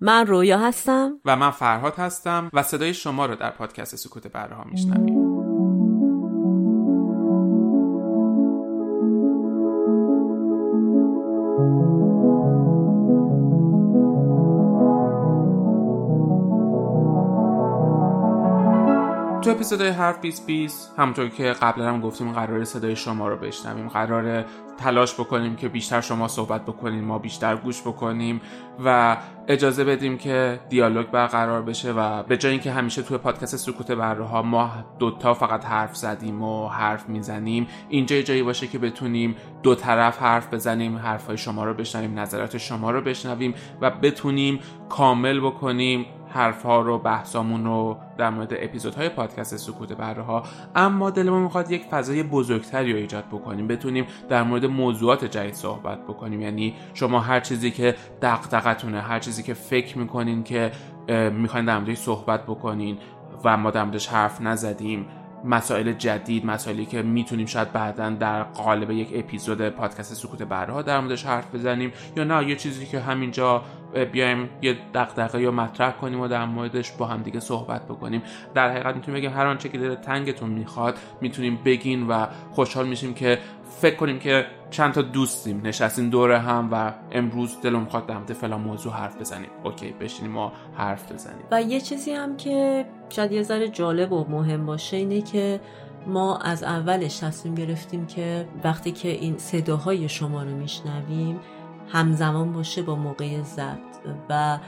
من رویا هستم. و من فرهاد هستم و صدای شما رو در پادکست سکوت بره ها میشنویم تو اپیزودهای حرف 20 20 همونطور که قبلا هم گفتیم قرار صدای شما رو بشنویم قرار تلاش بکنیم که بیشتر شما صحبت بکنیم ما بیشتر گوش بکنیم و اجازه بدیم که دیالوگ برقرار بشه و به جای اینکه همیشه توی پادکست سکوت برها ما دوتا فقط حرف زدیم و حرف می‌زنیم اینجا جایی باشه که بتونیم دو طرف حرف بزنیم حرفهای شما رو بشنویم نظرات شما رو بشنویم و بتونیم کامل بکنیم حرفها رو بحثامون رو در مورد اپیزودهای پادکست سکوت بره ها اما دلمون می‌خواد یک فضای بزرگتری رو ایجاد بکنیم بتونیم در مورد موضوعات جدید صحبت بکنیم. یعنی شما هر چیزی که دغدغتونه هر چیزی که فکر می‌کنین که می‌خواین در موردش صحبت بکنین و ما در موردش حرف نزدیم مسائل جدید مسائلی که می‌تونیم شاید بعدا در قالب یک اپیزود پادکست سکوت برها در موردش حرف بزنیم یا نه یه چیزی که همینجا بیایم یه دغدغه یا مطرح کنیم و در موردش با هم دیگه صحبت بکنیم. در حقیقت می‌تونیم بگیم هر آنچه که دل تنگتون می‌خواد می‌تونیم بگین و خوشحال میشیم که فکر کنیم که چند تا دوستیم. نشستیم دور هم و امروز دلم می‌خواد در مورد فلان موضوع حرف بزنیم. اوکی بشینیم و حرف بزنیم. و یه چیزی هم که شاید یه ذره جالب و مهم باشه اینه که ما از اولش تصمیم گرفتیم که وقتی که این صداهای شما رو میشنویم همزمان باشه با موقع ضبط و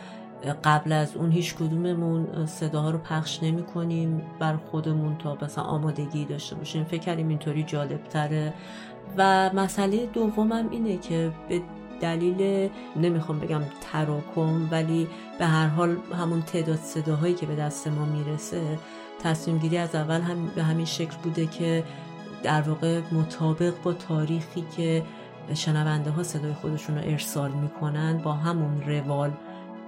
قبل از اون هیچ کدوممون صداها رو پخش نمی کنیم بر خودمون تا مثلا آمادگی داشته باشیم. فکر کردیم اینطوری جالب تره و مسئله دومم اینه که به دلیل نمی‌خوام بگم تراکم ولی به هر حال همون تعداد صداهایی که به دست ما می‌رسه تصمیم گیری از اول هم به همین شکل بوده که در واقع مطابق با تاریخی که شنونده ها صدای خودشون رو ارسال می‌کنن با همون روال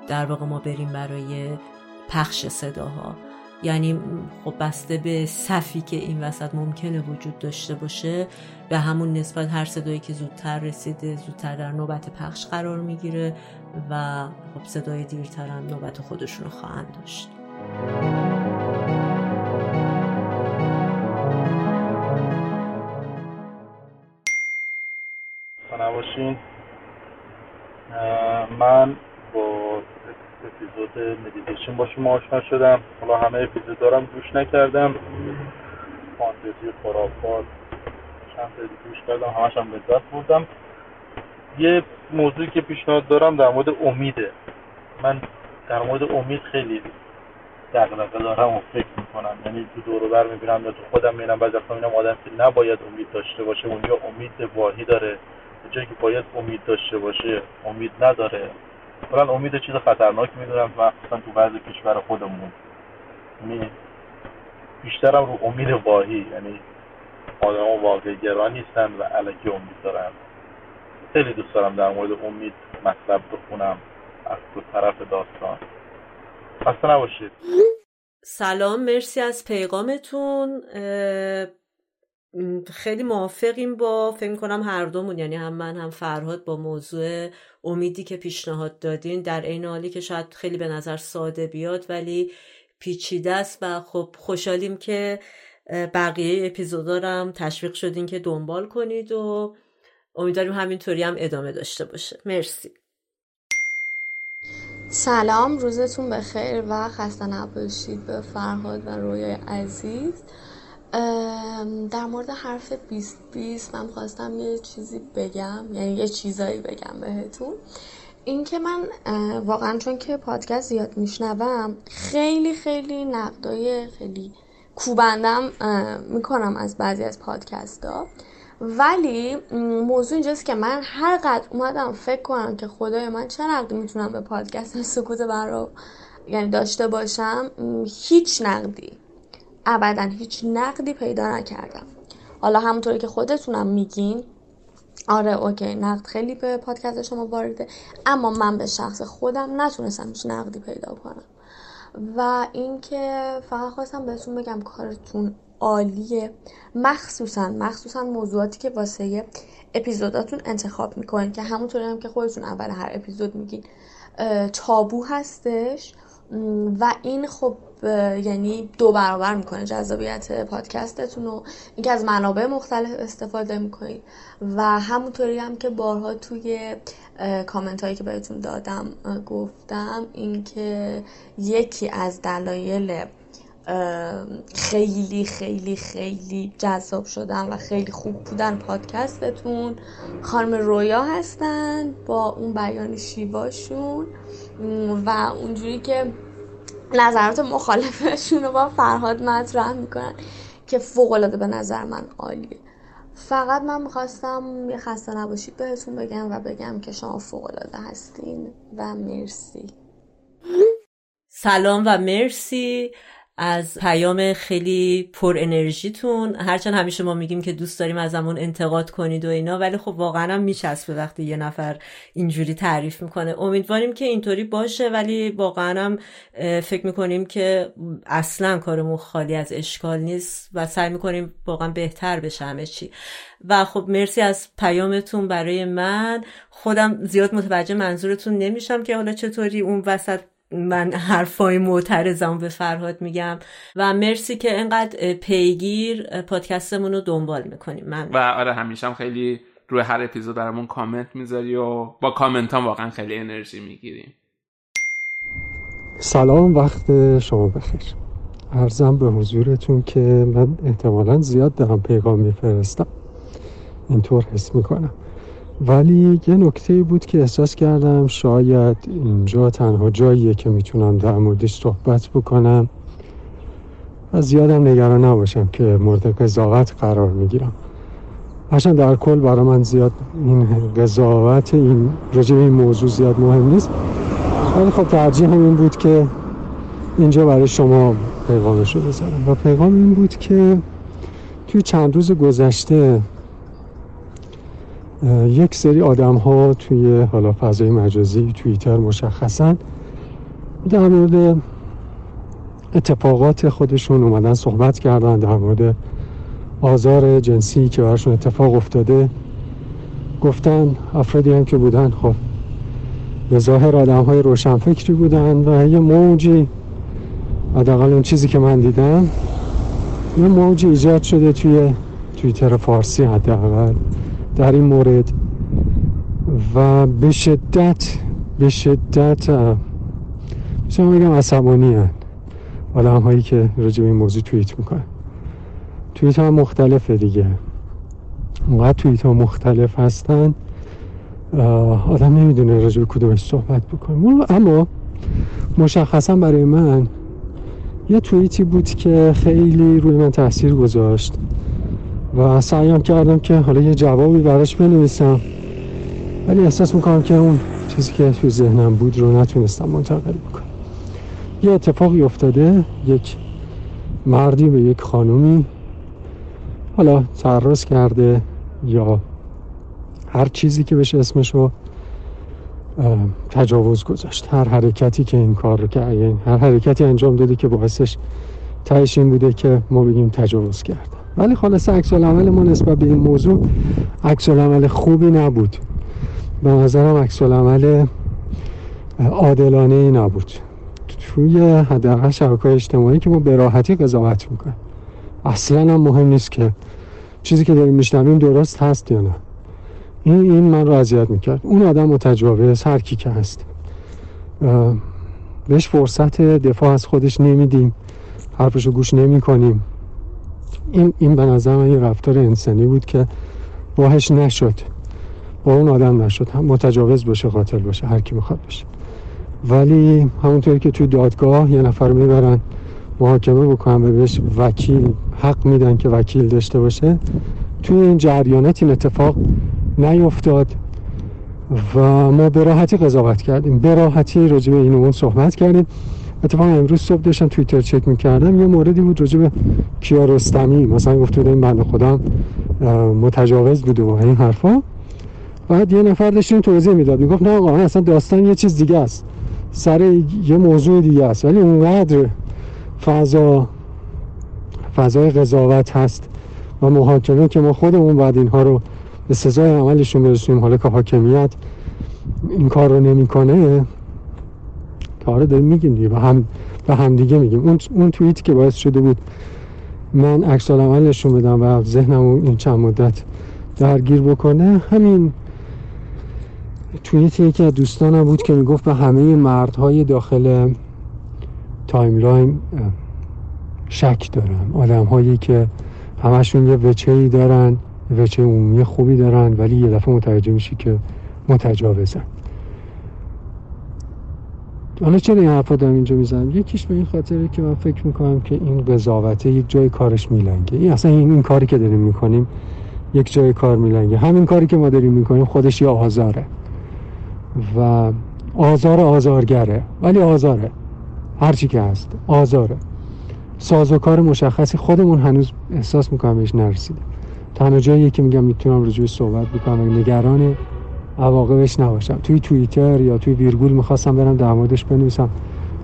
در واقع ما بریم برای پخش صداها. یعنی خب بسته به صفی که این وسط ممکنه وجود داشته باشه به همون نسبت هر صدایی که زودتر رسیده زودتر در نوبت پخش قرار می‌گیره و خب صدای دیرتر هم نوبت خودشون رو خواهند داشت. نباشین من با اپیزود مدیتیشن با شما آشنا شدم. حالا همه اپیزود دارم گوش نکردم. فانتزی خرافات. چند گوش کردم. همش هم لذت بردم. یه موضوعی که پیشنهاد دارم در مورد امیده. من در مورد امید خیلی دقدقه دارم و فکر می‌کنم. یعنی تو دور بر می‌بینم یا تو خودم میرم بعضی وقتا می‌بینم آدم که نباید امید داشته باشه. اونجا امید واهی داره. جایی که باید امید داشته باشه امید نداره. مثلا امید چیز خطرناک می‌دونم مخصوصا تو بعضی کشور خودمون. یعنی بیشترم رو امید واهی یعنی آدم واقع گران نیستن و علکی امید دارن. خیلی دوست دارم در مورد امید مطلب بخونم از دو طرف داستان. خسته نباشید. سلام مرسی از پیغامتون. خیلی موافقیم با فکر کنم هر دومون یعنی هم من هم فرهاد با موضوع امیدی که پیشنهاد دادین در عین حالی که شاید خیلی به نظر ساده بیاد ولی پیچیده است و خب خوشحالیم که بقیه اپیزودا تشویق شدین که دنبال کنید و امیدواریم همینطوری هم ادامه داشته باشه. مرسی. سلام روزتون بخیر و خسته نباشید به فرهاد و رویای عزیز. در مورد حرف 2020 من خواستم یه چیزی بگم یعنی یه چیزایی بگم بهتون. اینکه من واقعا چون که پادکست زیاد میشنوم خیلی خیلی نقدای خیلی کوبندم می‌کنم از بعضی از پادکست ها ولی موضوع اینجاست که من هر قدر اومدم فکر کنم که خدای من چه نقدی می‌تونم به پادکست سکوت برا یعنی داشته باشم هیچ نقدی. ابدا هیچ نقدی پیدا نکردم. حالا همونطوری که خودتونم میگین آره اوکی نقد خیلی به پادکست شما وارده اما من به شخص خودم نتونستم هیچ نقدی پیدا کنم. و اینکه فقط خواستم بهتون بگم کارتون عالیه. مخصوصا مخصوصا موضوعاتی که واسه اپیزوداتون انتخاب می‌کنین که همونطوری هم که خودتون اول هر اپیزود میگین تابو هستش. و این خب یعنی دو برابر می‌کنه جذابیت پادکستتون و اینکه از منابع مختلف استفاده می‌کنید. و همونطوری هم که بارها توی کامنت هایی که بهتون دادم گفتم اینکه یکی از دلایل خیلی خیلی خیلی جذاب شدن و خیلی خوب بودن پادکستتون خانم رویا هستن با اون بیان شیواشون. و اونجوری که نظرات مخالفشون رو با فرهاد مطرح می‌کنن که فوق به نظر من عالیه. فقط من می‌خواستم یه خسته نباشید بهتون بگم و بگم که شما فوق هستین و مرسی. سلام و مرسی. از پیام خیلی پر انرژیتون. هرچند همیشه ما میگیم که دوست داریم از همون انتقاد کنید و اینا ولی خب واقعا هم میچسبه وقتی یه نفر اینجوری تعریف می‌کنه. امیدواریم که اینطوری باشه ولی واقعا هم فکر می‌کنیم که اصلا کارمون خالی از اشکال نیست و سعی می‌کنیم واقعا بهتر بشه همه چی. و خب مرسی از پیامتون برای من. خودم زیاد متوجه منظورتون نمیشم که حالا چطوری اون وسط من حرفای معترضم به فرهاد میگم. و مرسی که انقدر پیگیر پادکستمون رو دنبال می‌کنیم. من و آره همیشه هم خیلی روی هر اپیزود برامون کامنت می‌ذاری و با کامنت هم واقعا خیلی انرژی می‌گیریم. سلام وقت شما بخیر. ارزم به حضورتون که من احتمالا زیاد دارم پیغام میفرستم. اینطور حس می‌کنم. ولی یه نکته بود که احساس کردم شاید اینجا تنها جاییه که می‌تونم در موردش صحبت بکنم. و زیادم نگران نباشم که مورد قضاوت قرار می‌گیرم. هرچند در کل برای من زیاد این قضاوت این رجب این موضوع زیاد مهم نیست. ولی خب ترجیح این بود که اینجا برای شما پیغامش رو بذارم و پیغام این بود که توی چند روز گذشته یک سری آدم ها توی حالا فضای مجازی توییتر مشخصا در مورد اتفاقات خودشون اومدن صحبت کردن در مورد آزار جنسی که براشون اتفاق افتاده گفتن افرادی هم که بودن خب به ظاهر آدم های روشنفکری بودن و یه موجی حداقل اون چیزی که من دیدم یه موجی ایجاد شده توی توییتر فارسی حداقل. در این مورد و به شدت به شدت می‌تونم بگم عصبانی هن. آدم هایی که راجع این موضوع توییت می‌کنن. توییت ها مختلفه دیگه. اونقدر توییت ها مختلف هستن آدم نمی‌دونه راجع به کدومش صحبت بکنه. اما مشخصا برای من یه توییتی بود که خیلی روی من تاثیر گذاشت. و سعیم کردم که حالا یه جوابی براش بنویسم. ولی احساس می‌کنم که اون چیزی که تو ذهنم بود رو نتونستم منتقل بکنم. یه اتفاقی افتاده. یک مردی به یک خانومی حالا تعرض کرده یا هر چیزی که بشه اسمش رو تجاوز گذاشت. هر حرکتی که این کار رو که هر حرکتی انجام داده که باعثش تهش این بوده که ما بگیم تجاوز کرد ولی خلاصه عکس العمل ما نسبت به این موضوع عکس العمل خوبی نبود. به نظرم عکس العمل عادلانه ای نبود. توی حداقل شبکه اجتماعی که ما به راحتی قضاوت می‌کنیم. اصلا هم مهم نیست که چیزی که داریم میشنویم درست هست یا نه. این این من رو اذیت می‌کرد. اون آدم متجاوز هر کی که هست. بهش فرصت دفاع از خودش نمیدیم. حرفشو گوش نمی کنیم این, این به نظر من یه رفتار انسانی بود که باهش نشد. با اون آدم نشد. هم متجاوز باشه قاتل باشه هر کی می‌خواد باشه. ولی همونطوری که توی دادگاه یه نفر می‌برن محاکمه بکنن بهش وکیل حق میدن که وکیل داشته باشه. توی این جریانات این اتفاق نیفتاد و ما به راحتی قضاوت کردیم. به راحتی راجع به این اون صحبت کردیم. اتفاقا امروز صبح داشتم توییتر چک می‌کردم یه موردی بود راجع به کیارستمی مثلا گفته بود این بنده خودم متجاوز بوده و این حرفا. بعد یه نفر داشت توضیح می‌داد. می‌گفت نه آقا اصلا داستان یه چیز دیگه است. سر یه موضوع دیگه است. ولی اونقدر فضا فضای قضاوت هست و محاکمه که ما خودمون بعد اینها رو به سزای عملشون برسونیم حالا که حاکمیت این کار رو نمی‌کنه حالا داریم میگیم دیگه به هم به هم دیگه میگیم. اون اون توییتی که باعث شده بود من عکس العمل نشون بدم و ذهنم این چند مدت درگیر بکنه همین توییت یکی از دوستانم بود که می‌گفت به همه مردهای داخل timeline شک دارم. آدم هایی که همشون یه وچه ای دارن وچه عمومی خوبی دارن ولی یه دفعه متوجه میشی که متجاوزن. حالا چرا این حرفا دارم اینجا می‌زنم؟ یکیش به این خاطره که من فکر می‌کنم که این قضاوته یک جای کارش میلنگه. این اصلا این, این کاری که داریم می‌کنیم یک جای کار میلنگه. همین کاری که ما داریم می‌کنیم خودش یه آزاره. و آزار آزارگره. ولی آزاره. هرچی که هست آزاره. سازوکار مشخصی خودمون هنوز احساس می‌کنم بهش نرسیده. تنها جایی که میگم می‌تونم راجع بهش صحبت بکنم و نگران عواقبش نباشم. توی توییتر یا توی ویرگول می‌خواستم برم در موردش بنویسم.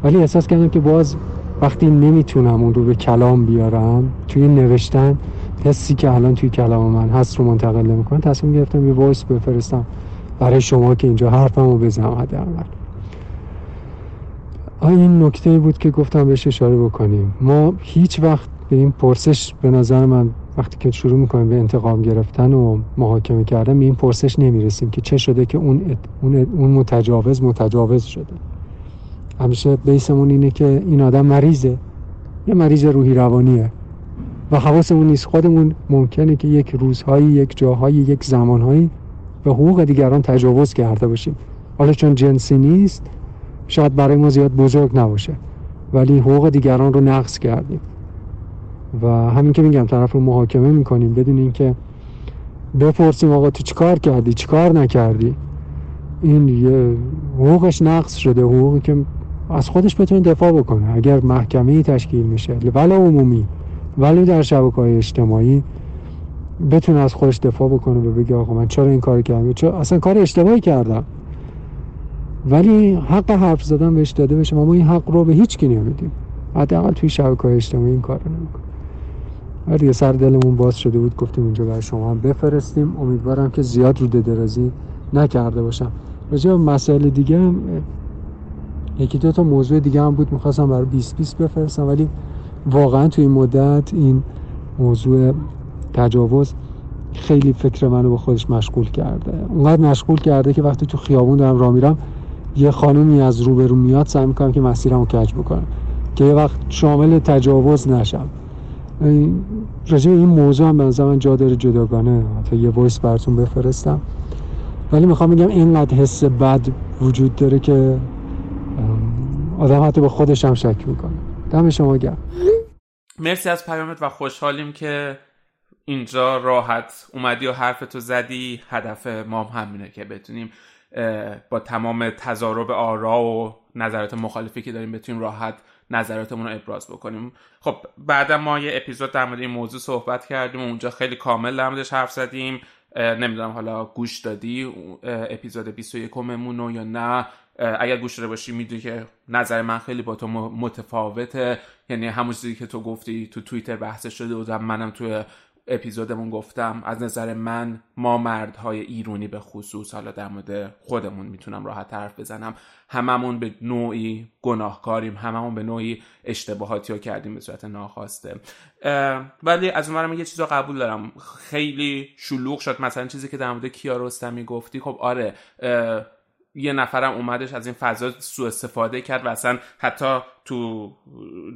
ولی احساس کردم که باز وقتی نمی‌تونم اون رو به کلام بیارم توی نوشتن حسی که الان توی کلام من هست رو منتقل نمی‌کنم تصمیم گرفتم یه voice بفرستم برای شما که اینجا حرفمو بزنم حداقل. این نکته بود که گفتم بهش اشاره بکنیم. ما هیچ وقت به این پرسش به نظر من وقتی که شروع می‌کنیم به انتقام گرفتن و محاکمه کردن به این پرسش نمی‌رسیم که چه شده که اون, اون متجاوز متجاوز شده. همیشه بیسمون اینه که این آدم مریضه. یه مریض روحی روانیه. و حواسمون نیست. خودمون ممکنه که یک روزهایی یک جاهایی یک زمانهایی به حقوق دیگران تجاوز کرده باشیم. حالا چون جنسی نیست شاید برای ما زیاد بزرگ نباشه. ولی حقوق دیگران رو نقض کردیم. و همین که میگم طرف رو محاکمه می‌کنیم بدون اینکه بپرسیم آقا تو چیکار کردی؟ چیکار نکردی؟ این یه حقوقش نقض شده حقوقی که از خودش بتونه دفاع بکنه. اگر محکمه تشکیل میشه ولی عمومی ولی در شبکه های اجتماعی بتونه از خودش دفاع بکنه و بگه آقا من چرا این کار کردم؟ چرا؟ اصلا کار اشتباهی کردم. ولی حق حرف زدن بهش داده بشه ما این حق رو به هیچ کی نمیدیم. حداقل توی شبکه های اجتماعی این کار رو نمی‌کنه ولی سر دلمون باز شده بود گفتیم اینجا برای شما هم بفرستیم. امیدوارم که زیاد رو درازی نکرده باشم. راجع مسائل دیگه هم یکی دو تا موضوع دیگه هم بود می‌خواستم برای 20 20 بفرستم ولی واقعا توی این مدت این موضوع تجاوز خیلی فکر منو به خودش مشغول کرده. اونقدر مشغول کرده که وقتی تو خیابون دارم راه میرم یه خانومی از روبرو میاد سعی می‌کنم که مسیرمو کج بکنم که یه وقت شامل تجاوز نشم. راجع این موضوع هم به من جا داره جداگانه. حتی یه وایس براتون بفرستم. ولی می‌خوام بگم اینقدر حس بد وجود داره که آدم حتی به خودش هم شک می‌کنه. دم شما گرم. مرسی از پیامت و خوشحالیم که اینجا راحت اومدی و حرفتو زدی. هدف ما همینه که بتونیم با تمام تضارب آرا و نظرات مخالفی که داریم بتونیم راحت نظراتمون رو ابراز بکنیم. خب بعد ما یه اپیزود در مورد این موضوع صحبت کردیم اونجا خیلی کامل در حرف زدیم. نمی‌دونم حالا گوش دادی اپیزود 21 ممونو یا نه؟ اگر گوش داده باشی می‌دونی که نظر من خیلی با تو متفاوته. یعنی همون چیزی که تو گفتی تو توییتر بحث شده و منم توی اپیزودمون گفتم از نظر من ما مردهای ایرونی به خصوص حالا در مورد خودمون می‌تونم راحت حرف بزنم. هممون به نوعی گناهکاریم هممون به نوعی اشتباهاتی رو کردیم به صورت ناخواسته. ولی از اونورم یه چیز رو قبول دارم. خیلی شلوغ شد. مثلا چیزی که در مورد کیارستمی گفتی. خب آره یه نفرم اومدش از این فضا سوء استفاده کرد و اصلا حتی تو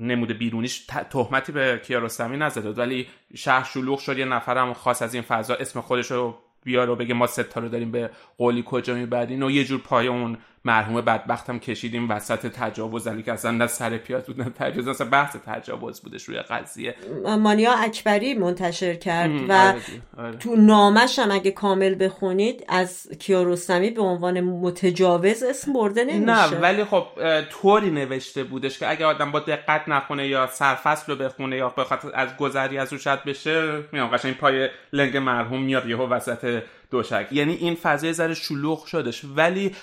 نمود بیرونیش تهمتی به کیارستمی نزده ولی شهر شلوغ شد یه نفرم خاص از این فضا اسم خودش رو بیار و بگه ما ستا رو داریم به قولی کجا می‌برین و یه جور پای اون مرحوم بدبختم کشیدیم وسط تجاوز. که اصلا نه سر پیاز بود نه تجاوز اصلا بحث تجاوز بودش روی قضیه. مانیا اکبری منتشر کرد و آره, آره. تو نامش هم اگه کامل بخونید از کیارستمی به عنوان متجاوز اسم برده نمیشه. نه ولی خب طوری نوشته بودش که اگه آدم با دقت نخونه یا سرفصل رو بخونه یا بخاطر از گذری از روش بشه میام قشنگ پای لنگ مرحوم میاد یهو وسط دوشک. یعنی این فضای ذره شلوغ شدش. ولی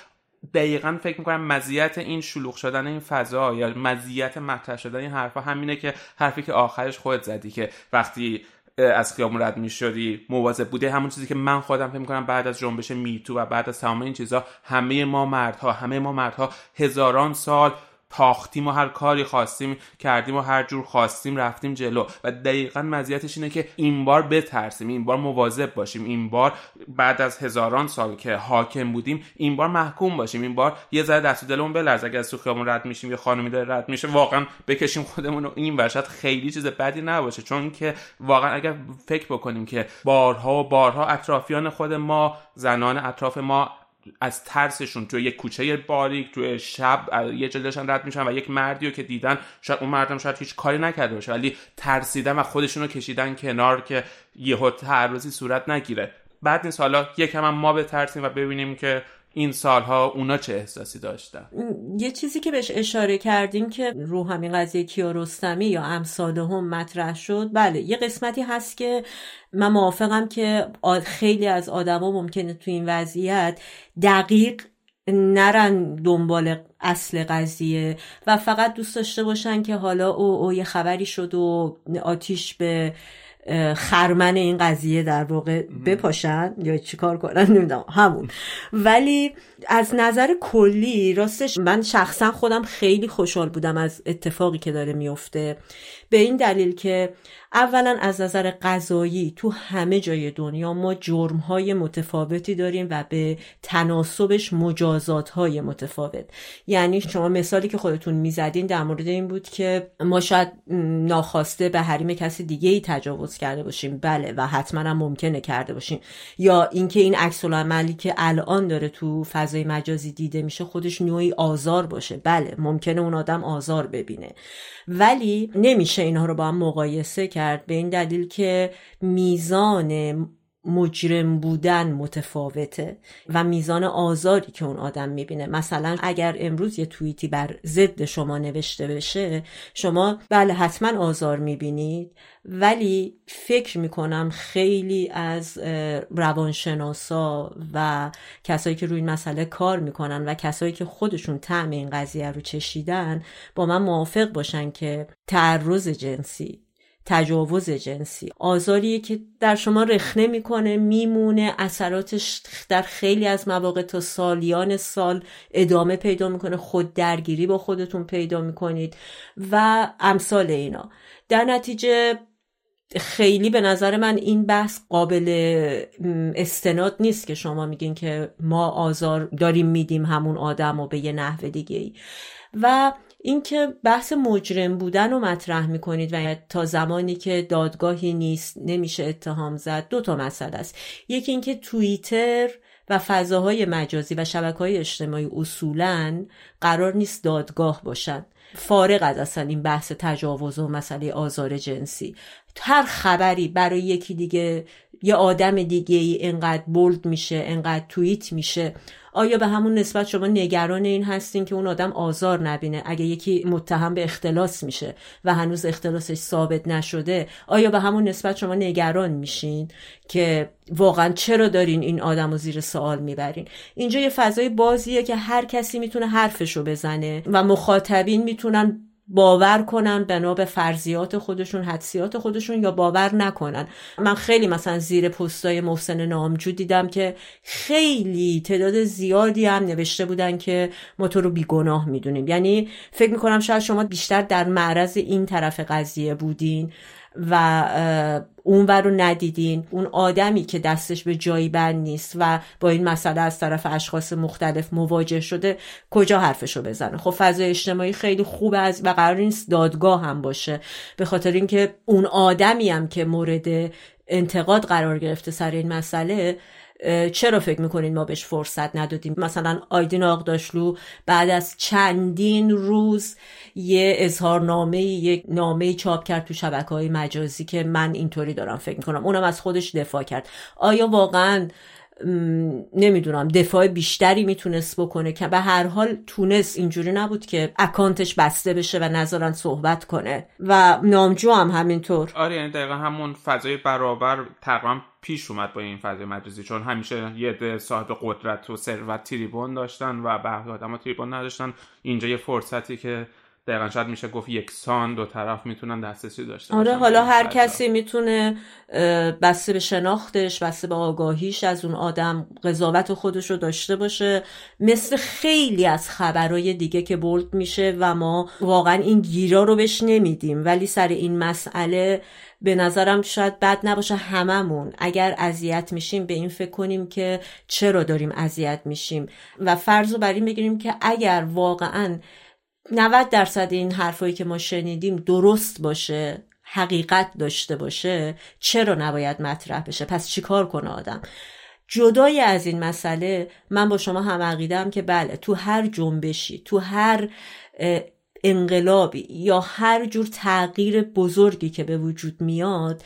دقیقا فکر می‌کنم مزیت این شلوغ شدن این فضا یا مزیت مطرح شدن این حرفا همینه که حرفی که آخرش خودت زدی که وقتی از خیابون رد می‌شدی مواظب بوده همون چیزی که من خودم فکر می‌کنم بعد از جنبش میتو و بعد از تمام این چیزا همه ما مردها همه ما مردها هزاران سال تاختیم و هر کاری خواستیم کردیم و هر جور خواستیم رفتیم جلو. و دقیقا مزیتش اینه که این بار بترسیم این بار مواظب باشیم این بار بعد از هزاران سال که حاکم بودیم این بار محکوم باشیم این بار یه ذره دست دلمون بلرز اگر از تو خیابون رد میشیم یه خانمی داره رد میشه واقعا بکشیم خودمون رو این ورشت خیلی چیز بدی نباشه. چون که واقعا اگر فکر بکنیم که بارها و بارها اطرافیان خود ما زنان اطراف ما از ترسشون توی یک کوچه باریک توی شب یه جلدشان رد میشن و یک مردی رو که دیدن شاید اون مردم شاید هیچ کاری نکرده باشه ولی ترسیدن و خودشون رو کشیدن کنار که یهو تعرضی صورت نگیره. بعد نیست حالا یکم هم ما بترسیم و ببینیم که این سالها اونا چه احساسی داشتن؟ یه چیزی که بهش اشاره کردیم که رو همین قضیه کیارستمی یا امثال هم مطرح شد. بله یه قسمتی هست که من موافقم که خیلی از آدما ممکنه تو این وضعیت دقیق نرن دنبال اصل قضیه و فقط دوست داشته باشن که حالا او, او یه خبری شد و آتیش به خرمن این قضیه در واقع بپاشن یا چیکار کنن نمی‌دونم همون. ولی از نظر کلی راستش من شخصا خودم خیلی خوشحال بودم از اتفاقی که داره میفته به این دلیل که اولا از نظر غذایی تو همه جای دنیا ما جرم های متفاوتی داریم و به تناسبش مجازات های متفاوت. یعنی شما مثالی که خودتون می‌زدین در مورد این بود که ما شاید ناخواسته به حریم کسی دیگه ای تجاوز کرده باشیم. بله و حتما هم ممکنه کرده باشیم. یا اینکه این عکس عملی که الان داره تو فضای مجازی دیده میشه خودش نوعی آزار باشه. بله ممکنه اون آدم آزار ببینه. ولی نمیشه اینها رو با هم مقایسه کرد به این دلیل که میزان مجرم بودن متفاوته و میزان آزاری که اون آدم می‌بینه. مثلا اگر امروز یه توییتی بر ضد شما نوشته بشه شما بله حتما آزار می‌بینید ولی فکر می‌کنم خیلی از روانشناسا و کسایی که روی این مسئله کار می‌کنن و کسایی که خودشون طعم این قضیه رو چشیدن با من موافق باشن که تعرض جنسی تجاوز جنسی. آزاریه که در شما رخنه می‌کنه میمونه اثراتش در خیلی از مواقع تا سالیان سال ادامه پیدا می‌کنه خود درگیری با خودتون پیدا می‌کنید و امثال اینا. در نتیجه خیلی به نظر من این بحث قابل استناد نیست که شما میگین که ما آزار داریم میدیم همون آدم و به یه نحو دیگه ای و اینکه بحث مجرم بودن رو مطرح می‌کنید و تا زمانی که دادگاهی نیست نمیشه اتهام زد دو تا مسئله است. یکی اینکه توییتر و فضاهای مجازی و شبکه های اجتماعی اصولا قرار نیست دادگاه باشن. فارغ از اصلا این بحث تجاوز و مسئله آزار جنسی. هر خبری برای یکی دیگه یه آدم دیگه ای انقدر بولد میشه انقدر توییت میشه. آیا به همون نسبت شما نگران این هستین که اون آدم آزار نبینه؟ اگه یکی متهم به اختلاس میشه و هنوز اختلاسش ثابت نشده آیا به همون نسبت شما نگران میشین که واقعا چرا دارین این آدم رو زیر سوال می‌برین؟ اینجا یه فضای بازیه که هر کسی می‌تونه حرفشو بزنه و مخاطبین می‌تونن باور کنن بنا به فرضیات خودشون حدسیات خودشون یا باور نکنن. من خیلی مثلا زیر پستای محسن نامجو دیدم که خیلی تعداد زیادی هم نوشته بودن که ما تو رو بیگناه می‌دونیم. یعنی فکر می‌کنم شاید شما بیشتر در معرض این طرف قضیه بودین. و اون رو ندیدین. اون آدمی که دستش به جایی بند نیست و با این مسئله از طرف اشخاص مختلف مواجه شده کجا حرفشو بزنه؟ خب فضای اجتماعی خیلی خوب از و قرار نیست دادگاه هم باشه. به خاطر اینکه اون آدمی هم که مورد انتقاد قرار گرفته سر این مسئله چرا فکر می‌کنین ما بهش فرصت ندادیم؟ مثلا آیدین آقداشلو بعد از چندین روز یه اظهارنامه یک نامه چاپ کرد تو شبکه های مجازی که من اینطوری دارم فکر می‌کنم. اونم از خودش دفاع کرد. آیا واقعا نمی‌دونم دفاع بیشتری می‌تونست بکنه. که به هر حال تونست اینجوری نبود که اکانتش بسته بشه و نظرن صحبت کنه. و نامجو هم همینطور. آره یعنی دقیقا همون فضای برابر تقریبا پیش اومد با این فضای مجازی. چون همیشه یه ده صاحب قدرت و ثروت تریبون داشتن و بعضی آدم تریبون نداشتن. اینجا یه فرصتی که دقیقا شاید میشه گفت یکسان دو طرف می‌تونن دسترسی داشته آره حالا هر کسی می‌تونه بسته به شناختش بسته به آگاهیش از اون آدم قضاوت خودش رو داشته باشه. مثل خیلی از خبرهای دیگه که بولد میشه و ما واقعا این گیرا رو بهش نمیدیم. ولی سر این مسئله به نظرم شاید بد نباشه هممون. اگر اذیت میشیم به این فکر کنیم که چرا داریم اذیت میشیم. و فرض رو بر این بگیریم که اگر واقعا 90 درصد این حرفایی که ما شنیدیم درست باشه حقیقت داشته باشه چرا نباید مطرح بشه؟ پس چیکار کنه آدم؟ جدای از این مسئله من با شما هم عقیدم که بله تو هر جنبشی تو هر انقلابی یا هر جور تغییر بزرگی که به وجود میاد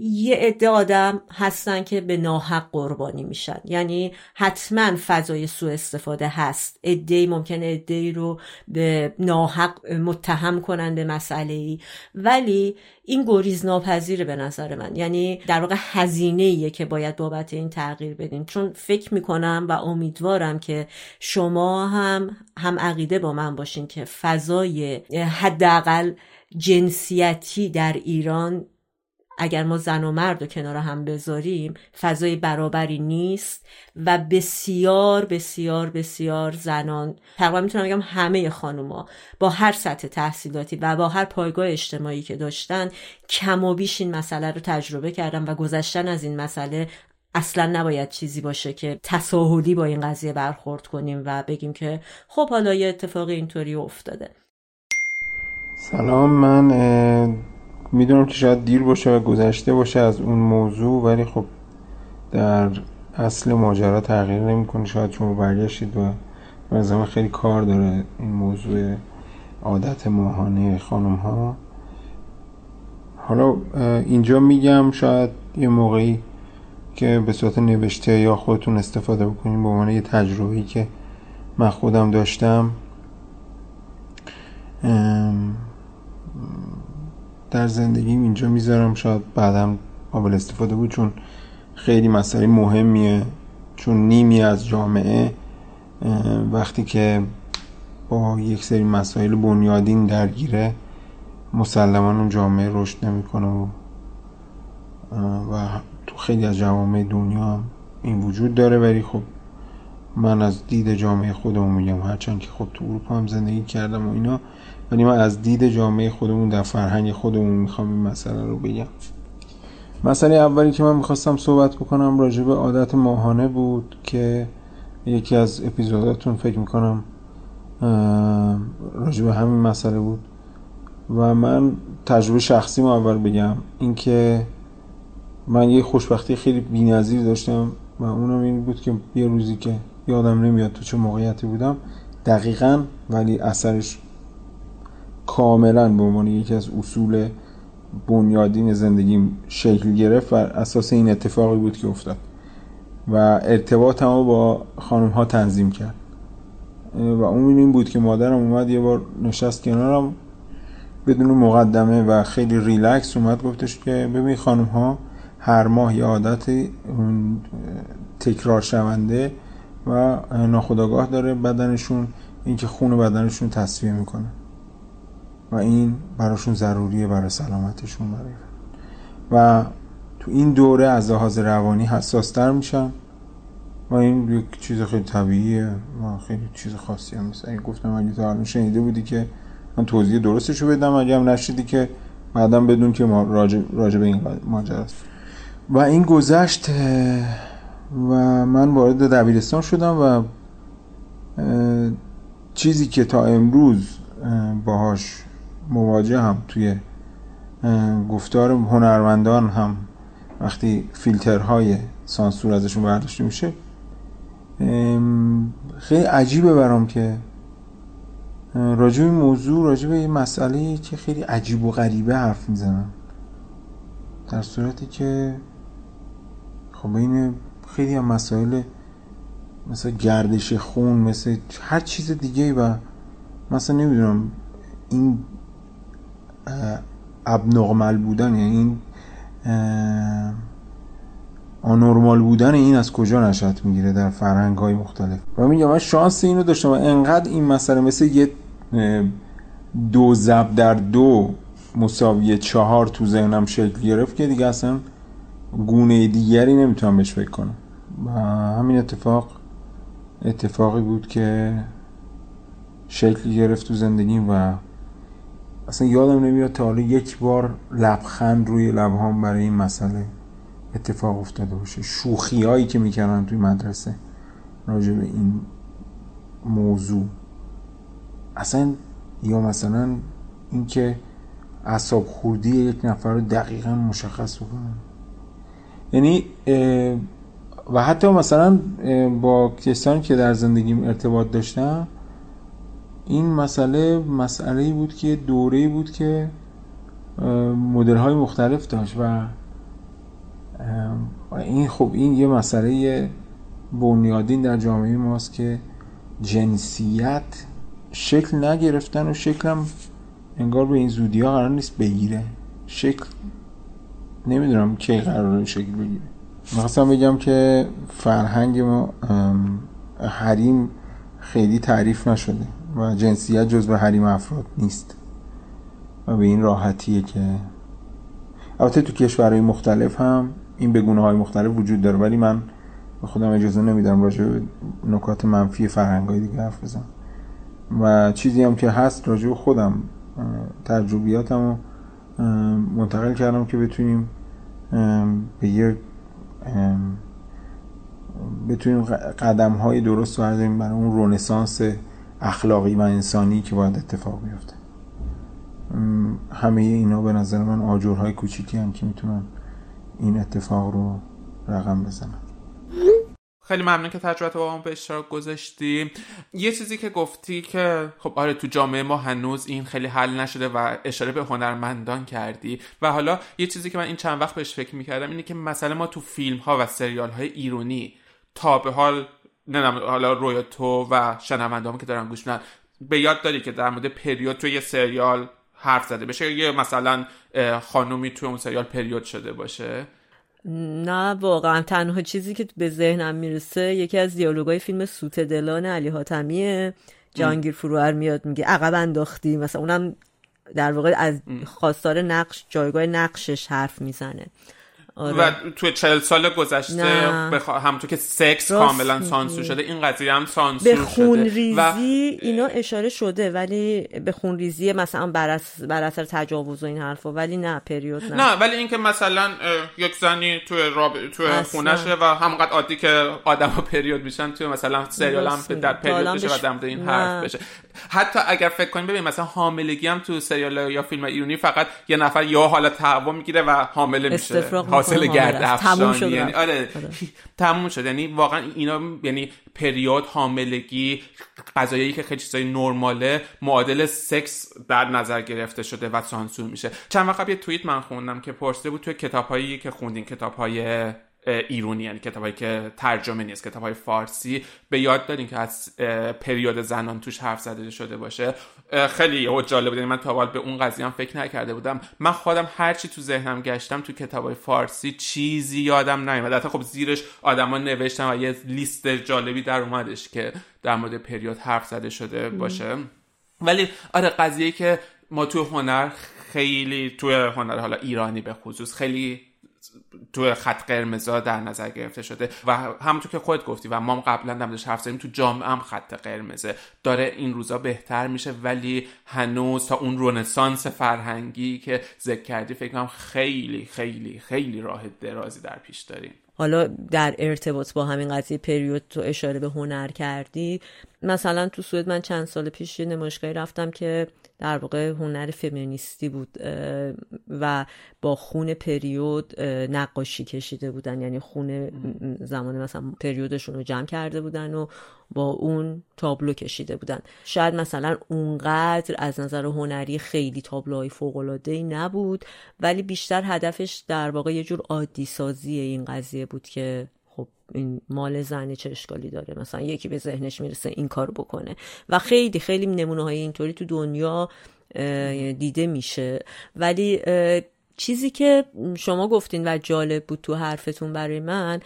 یه عده آدم هستن که به ناحق قربانی میشن. یعنی حتما فضای سوء استفاده هست. عده ممکنه عده رو به ناحق متهم کنن به مسئله ای ولی این گریز ناپذیره به نظر من. یعنی در واقع هزینه ایه که باید بابت این تغییر بدین. چون فکر می‌کنم و امیدوارم که شما هم هم عقیده با من باشین که فضای حداقل جنسیتی در ایران اگر ما زن و مرد رو کنار هم بذاریم فضای برابری نیست و بسیار بسیار بسیار زنان تقریبا می‌تونم بگم همه خانوما با هر سطح تحصیلاتی و با هر پایگاه اجتماعی که داشتن کم و بیش این مسئله رو تجربه کردن و گذشتن از این مسئله اصلا نباید چیزی باشه که تساهلی با این قضیه برخورد کنیم و بگیم که خب حالا یه اتفاق اینطوری افتاده. سلام من می‌دونم که شاید دیر باشه و گذشته باشه از اون موضوع ولی خب در اصل ماجرا تغییر نمی‌کنه. شاید شما برگشتید و نظام خیلی کار داره این موضوع عادت ماهانه خانم ها حالا اینجا میگم شاید یه موقعی که به صورت نوشته یا خودتون استفاده بکنیم به عنوان یه تجربه‌ای که من خودم داشتم. در زندگیم اینجا می‌ذارم. شاید بعدم قابل استفاده بود چون خیلی مسئله مهمیه چون نیمی از جامعه وقتی که با یک سری مسائل بنیادین درگیره مسلما اون جامعه رشد نمی‌کنه و و تو خیلی از جوامع دنیا این وجود داره. ولی خب من از دید جامعه خودمون میگم هرچند که خب تو اروپا هم زندگی کردم و اینا ولی من از دید جامعه خودمون در فرهنگ خودمون می‌خوام این مسئله رو بگم. مسئله اولی که من می‌خواستم صحبت بکنم راجع به عادت ماهانه بود که یکی از اپیزوداتون فکر می‌کنم راجع به همین مسئله بود. و من تجربه شخصی ما اول بگم اینکه من یه خوشبختی خیلی بی‌نظیر داشتم و اونم این بود که یه روزی که یادم نمیاد تو چه موقعیتی بودم دقیقا ولی اثرش کاملا به عنوان یکی از اصول بنیادین زندگیم شکل گرفت و اساس این اتفاقی بود که افتاد و ارتباط هم با خانم ها تنظیم کرد. و اون این بود که مادرم اومد یه بار نشست کنارم بدون مقدمه و خیلی ریلکس اومد گفتش که ببین خانم ها هر ماه یه عادت تکرار شونده و ناخداگاه داره بدنشون اینکه خون بدنشون تصفیه می‌کنه. و این براشون ضروریه برای سلامتشون برای و تو این دوره از لحاظ روانی حساس تر میشن و این یک چیز خیلی طبیعیه. و خیلی چیز خاصی هم مثل این گفتم اگه تا الان شنیده بودی که من توضیح درستشو بدم اگه هم نشدی که بعدم بدون که راجع, راجع به این ماجرا و این گذشت و من وارد دبیرستان شدم و چیزی که تا امروز باهاش مواجه هم توی گفتار هنرمندان هم وقتی فیلترهای سانسور ازشون برداشته میشه. خیلی عجیبه برام که راجع به موضوع راجع به مسئله که خیلی عجیب و غریبه حرف می‌زنن. در صورتی که خب این خیلی هم مسائل مثل گردش خون مثل هر چیز دیگه و مثلا نمی‌دونم این ابنورمال بودن یعنی این آنورمال بودن این از کجا نشأت می‌گیره در فرهنگ های مختلف؟ و میگم من شانس اینو داشتم انقدر این مسئله مثل یه دو زب در دو مساوی چهار تو ذهنم شکل گرفت که دیگه اصلا گونه دیگری نمی‌تونم بهش فکر کنم. و همین اتفاق اتفاقی بود که شکل گرفت تو زندگی و اصلا یادم نمیاد تا حالا یک بار لبخند روی لبهام برای این مسئله اتفاق افتاده باشه. شوخی هایی که می‌کردن توی مدرسه راجع به این موضوع. اصلا یا مثلا اینکه اعصاب خوردی یک نفر رو دقیقا مشخص بکنن. یعنی و حتی مثلا با کسانی که در زندگیم ارتباط داشتم این مسئله مسئله بود که دوره بود که مدل های مختلف داشت و این خب این یه مسئله بنیادین در جامعه ماست که جنسیت شکل نگرفتن و شکلم انگار به این زودی ها قرار نیست بگیره. شکل نمی‌دونم کی قرار شکل بگیره. می‌خواستم بگم که فرهنگ ما حریم خیلی تعریف نشده. و جنسیت جز به حریم افراد نیست. و به این راحتیه که البته تو کشورهای مختلف هم این بگونه های مختلف وجود داره ولی من به خودم اجازه نمیدم راجع به نکات منفی فرهنگ های دیگه حرف بزنم. و چیزی هم که هست راجع خودم تجربیاتم رو منتقل کردم که بتونیم به یه بتونیم قدم های درست برداریم برای اون رونسانس اخلاقی و انسانی که باید اتفاق بیفته. همه اینا به نظر من آجرهای کوچیکی هم که می‌تونن این اتفاق رو رقم بزنن. خیلی ممنون که تجربت با به اشتراک گذاشتی. یه چیزی که گفتی که خب آره تو جامعه ما هنوز این خیلی حل نشده و اشاره به هنرمندان کردی. و حالا یه چیزی که من این چند وقت بهش فکر می‌کردم اینه که مثلا ما تو فیلم ها و سریال های ایرونی تا به حال نه حالا رویا تو و شنوندهام که دارن گوش میدن به یاد داری که در مورد پریود تو یه سریال حرف زده بشه یه مثلا خانومی تو اون سریال پریود شده باشه؟ نه واقعا تنها چیزی که به ذهنم می‌رسه یکی از دیالوگای فیلم سوت دلان علی حاتمیه. جانگیر فروهر میاد میگه عقب انداختی. مثلا اونم در واقع از خواستار نقش جایگاه نقشش حرف می‌زنه. آره. و توی چهل سال گذشته بخ... همونطور که سکس کاملا سانسور شده این قضیه هم سانسور به خون ریزی و... اینا اشاره شده ولی به خون ریزی مثلا بر, بر اثر تجاوز و این حرفا ولی نه پریود نه. نه ولی اینکه مثلا یک زنی توی راب... توی خونشه و همونقدر عادی که آدم پریود میشن توی مثلا سریال هم در پریود بشه و در این حرف بشه. حتی اگر فکر کنیم ببین مثلا حاملگی هم تو سریال یا فیلم ایرانی فقط یه نفر یا حالت تهوع می‌گیره و حامله میشه. حاصل گرد افشانی یعنی آره, آره. تموم شد یعنی واقعا اینا یعنی پریود حاملگی قضایی که خیلی چیزای نرماله معادل سکس در نظر گرفته شده و سانسور میشه. چند وقت یه توییت من خوندم که پرسیده بود توی کتابهایی که خوندین کتابهای ایرونی یعنی کتابایی که ترجمه نیست کتاب های فارسی به یاد دارین که از پریود زنان توش حرف زده شده باشه. خیلی جالب بود. یعنی من تا به اون قضیه هم فکر نکرده بودم. من خودم هرچی تو ذهنم گشتم تو کتاب های فارسی چیزی یادم نیومد. حتی خب زیرش آدما نوشتم و یه لیست جالبی در اومدش که در مورد پریود حرف زده شده باشه. ولی آره قضیه که ما تو هنر خیلی توی هنر حالا ایرانی به خصوص خیلی تو خط قرمزا در نظر گرفته شده و همونطور که خودت گفتی و ما قبلا هم حرف زدیم تو جامعه هم خط قرمزه. داره این روزا بهتر میشه ولی هنوز تا اون رونسانس فرهنگی که ذکر کردی فکر کنم خیلی خیلی خیلی راه درازی در پیش داریم. حالا در ارتباط با همین قضیه پریود تو اشاره به هنر کردی. مثلا تو سوئد من چند سال پیش یه نمایشگاهی رفتم که در واقع هنر فمینیستی بود و با خون پریود نقاشی کشیده بودن. یعنی خون زمان مثلا پریودشون رو جمع کرده بودن و با اون تابلو کشیده بودن. شاید مثلا اونقدر از نظر هنری خیلی تابلوهای ای نبود ولی بیشتر هدفش در واقع یه جور عادی سازی این قضیه بود که این مال زنه چه اشکالی داره؟ مثلا یکی به ذهنش می‌رسه این کارو بکنه. و خیلی خیلی نمونه های اینطوری تو دنیا دیده میشه. ولی چیزی که شما گفتین و جالب بود تو حرفتون برای من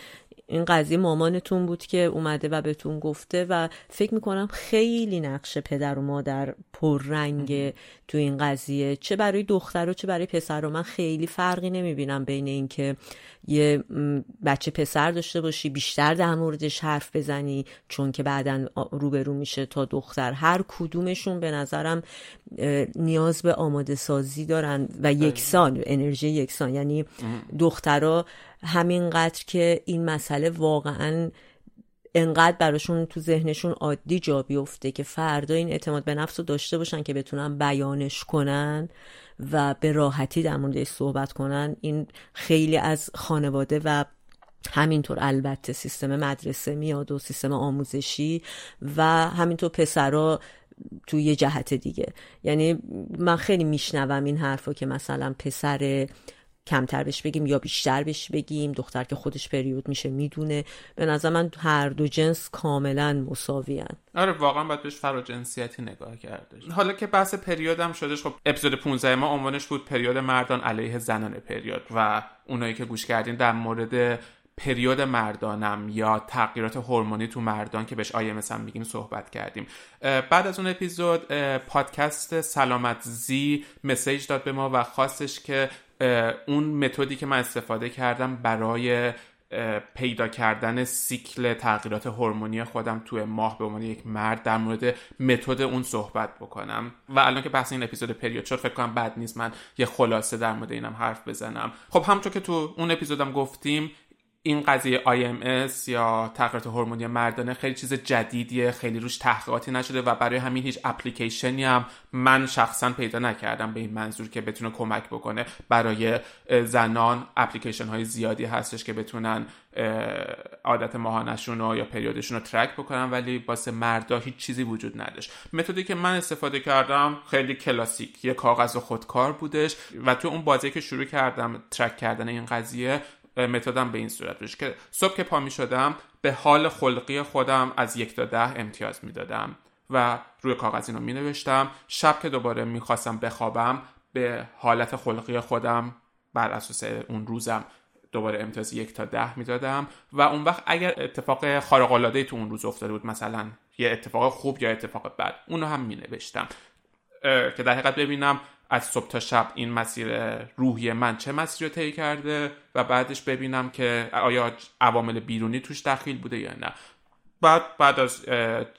این قضیه مامانتون بود که اومده و بهتون گفته و فکر می‌کنم خیلی نقش پدر و مادر پررنگ تو این قضیه. چه برای دختر و چه برای پسر و من خیلی فرقی نمی‌بینم بین اینکه یه بچه پسر داشته باشی بیشتر در موردش حرف بزنی چون که بعدا روبرو میشه تا دختر. هر کدومشون به نظرم نیاز به آماده سازی دارن و یکسان انرژی یکسان. یعنی دخترها همینقدر که این مسئله واقعا انقدر براشون تو ذهنشون عادی جا بیفته که فردا این اعتماد به نفس رو داشته باشن که بتونن بیانش کنن و به راحتی در موردش صحبت کنن این خیلی از خانواده و همینطور البته سیستم مدرسه میاد و سیستم آموزشی و همینطور پسرا تو یه جهت دیگه. یعنی من خیلی میشنوم این حرفا که مثلا پسر کمتر بهش بگیم یا بیشتر بهش بگیم. دختر که خودش پریود میشه می‌دونه. به نظر من هر دو جنس کاملا مساویان آره واقعا باید بهش فراجنسیتی نگاه کرده حالا که بحث هم شدش خب اپیزود 15 ما عنوانش بود پریود مردان علیه زنان پریود و اونایی که گوش کردین در مورد پریود مردانم یا تغییرات هورمونی تو مردان که بهش آیه هم میگیم صحبت کردیم. بعد از اون اپیزود پادکست سلامت زی مسیج داد به ما و خواستش که اون متدی که من استفاده کردم برای پیدا کردن سیکل تغییرات هورمونی خودم توی ماه به عنوان یک مرد در مورد متد اون صحبت بکنم. و الان که بحث این اپیزود پریود شد فکر کنم بد نیست من یه خلاصه در مورد اینم حرف بزنم. خب همونطور که تو اون اپیزودم گفتیم این قضیه IMS یا تغییرات هورمونی مردانه خیلی چیز جدیدیه خیلی روش تحقیقاتی نشده و برای همین هیچ اپلیکیشنی هم من شخصا پیدا نکردم به این منظور که بتونه کمک بکنه. برای زنان اپلیکیشن های زیادی هستش که بتونن عادت ماهانشون رو یا پریودشون رو ترک بکنن ولی واسه مردا هیچ چیزی وجود نداشت. متدی که من استفاده کردم خیلی کلاسیک یه کاغذ خودکار بودش و تو اون بازی که شروع کردم ترک کردن این قضیه متدم به این صورت بودش که صبح که پا می شدم به حال خلقی خودم از یک تا ده امتیاز می‌دادم و روی کاغذ اینو می نوشتم. شب که دوباره می‌خواستم بخوابم به حالت خلقی خودم بر اساس اون روزم دوباره امتیاز یک تا ده می‌دادم و اون وقت اگر اتفاق خارق العاده تو اون روز افتاده بود مثلا یه اتفاق خوب یا اتفاق بد اونو هم می نوشتم. که در حقیقت ببینم از صبح تا شب این مسیر روحی من چه مسیری رو طی کرده و بعدش ببینم که آیا عوامل بیرونی توش دخیل بوده یا نه. بعد بعد از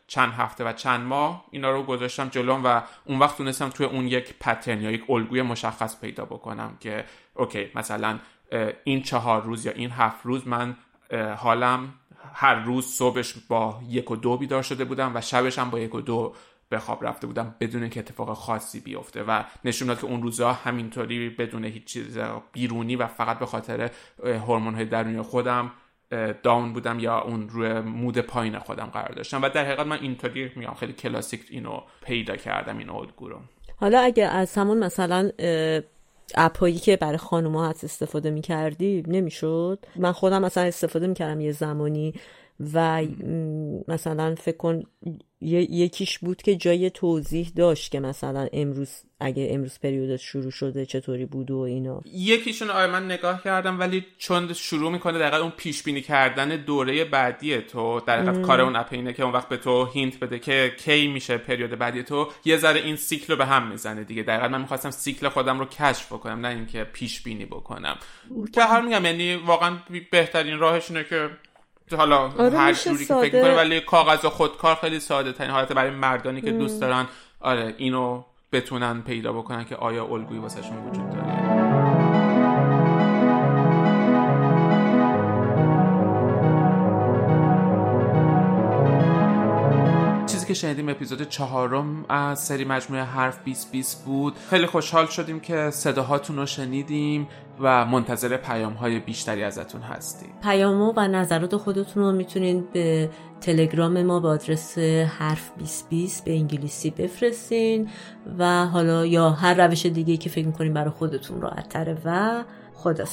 چند هفته و چند ماه اینا رو گذاشتم جلوم و اون وقت تونستم توی اون یک پترن یا یک الگوی مشخص پیدا بکنم که اوکی مثلا این چهار روز یا این هفت روز من حالم هر روز صبحش با یک و دو بیدار شده بودم و شبش هم با یک و دو به خواب رفته بودم بدون که اتفاق خاصی بیفته و نشون داد که اون روزها همینطوری بدون هیچ چیز بیرونی و فقط به خاطر هورمون های درونی خودم داون بودم یا اون روی مود پایین خودم قرار داشتم. و در حقیقت من اینطوری میگم خیلی کلاسیک اینو پیدا کردم این الگو رو. حالا اگه از همون مثلا app ایی که برای خانوما هست استفاده می‌کردی نمی‌شد؟ من خودم مثلا استفاده می‌کردم یه زمانی و مثلا فکر کن یکیش بود که جای توضیح داشت که مثلا امروز اگه امروز پریودش شروع شده چطوری بود و اینا. یکیشون آره من نگاه کردم ولی چون شروع می‌کنه دقیقا اون پیش بینی کردن دوره بعدی تو در کار اون app اینه که اون وقت به تو hint بده که کی میشه پریود بعدی تو یه ذره این سیکل رو به هم می‌زنه دیگه. دقیقا من می‌خواستم سیکل خودم رو کشف بکنم نه اینکه پیش بینی بکنم که هر میگم یعنی واقعا بهترین راهش اینه که حالا آره هر جوری که فکر کنه ولی کاغذ و خودکار خیلی ساده ترین حالت برای مردانی که دوست دارن. آره اینو بتونن پیدا بکنن که آیا الگویی واسهشون وجود داره. که شنیدیم اپیزود چهارم از سری مجموعه حرف 2020 بود. خیلی خوشحال شدیم که صداهاتون رو شنیدیم. و منتظر پیام های بیشتری ازتون هستیم. پیام و نظرات خودتون رو می‌تونید به تلگرام ما با آدرس حرف 2020 به انگلیسی بفرستین و حالا یا هر روش دیگه که فکر می‌کنیم برای خودتون راحت تره و خدا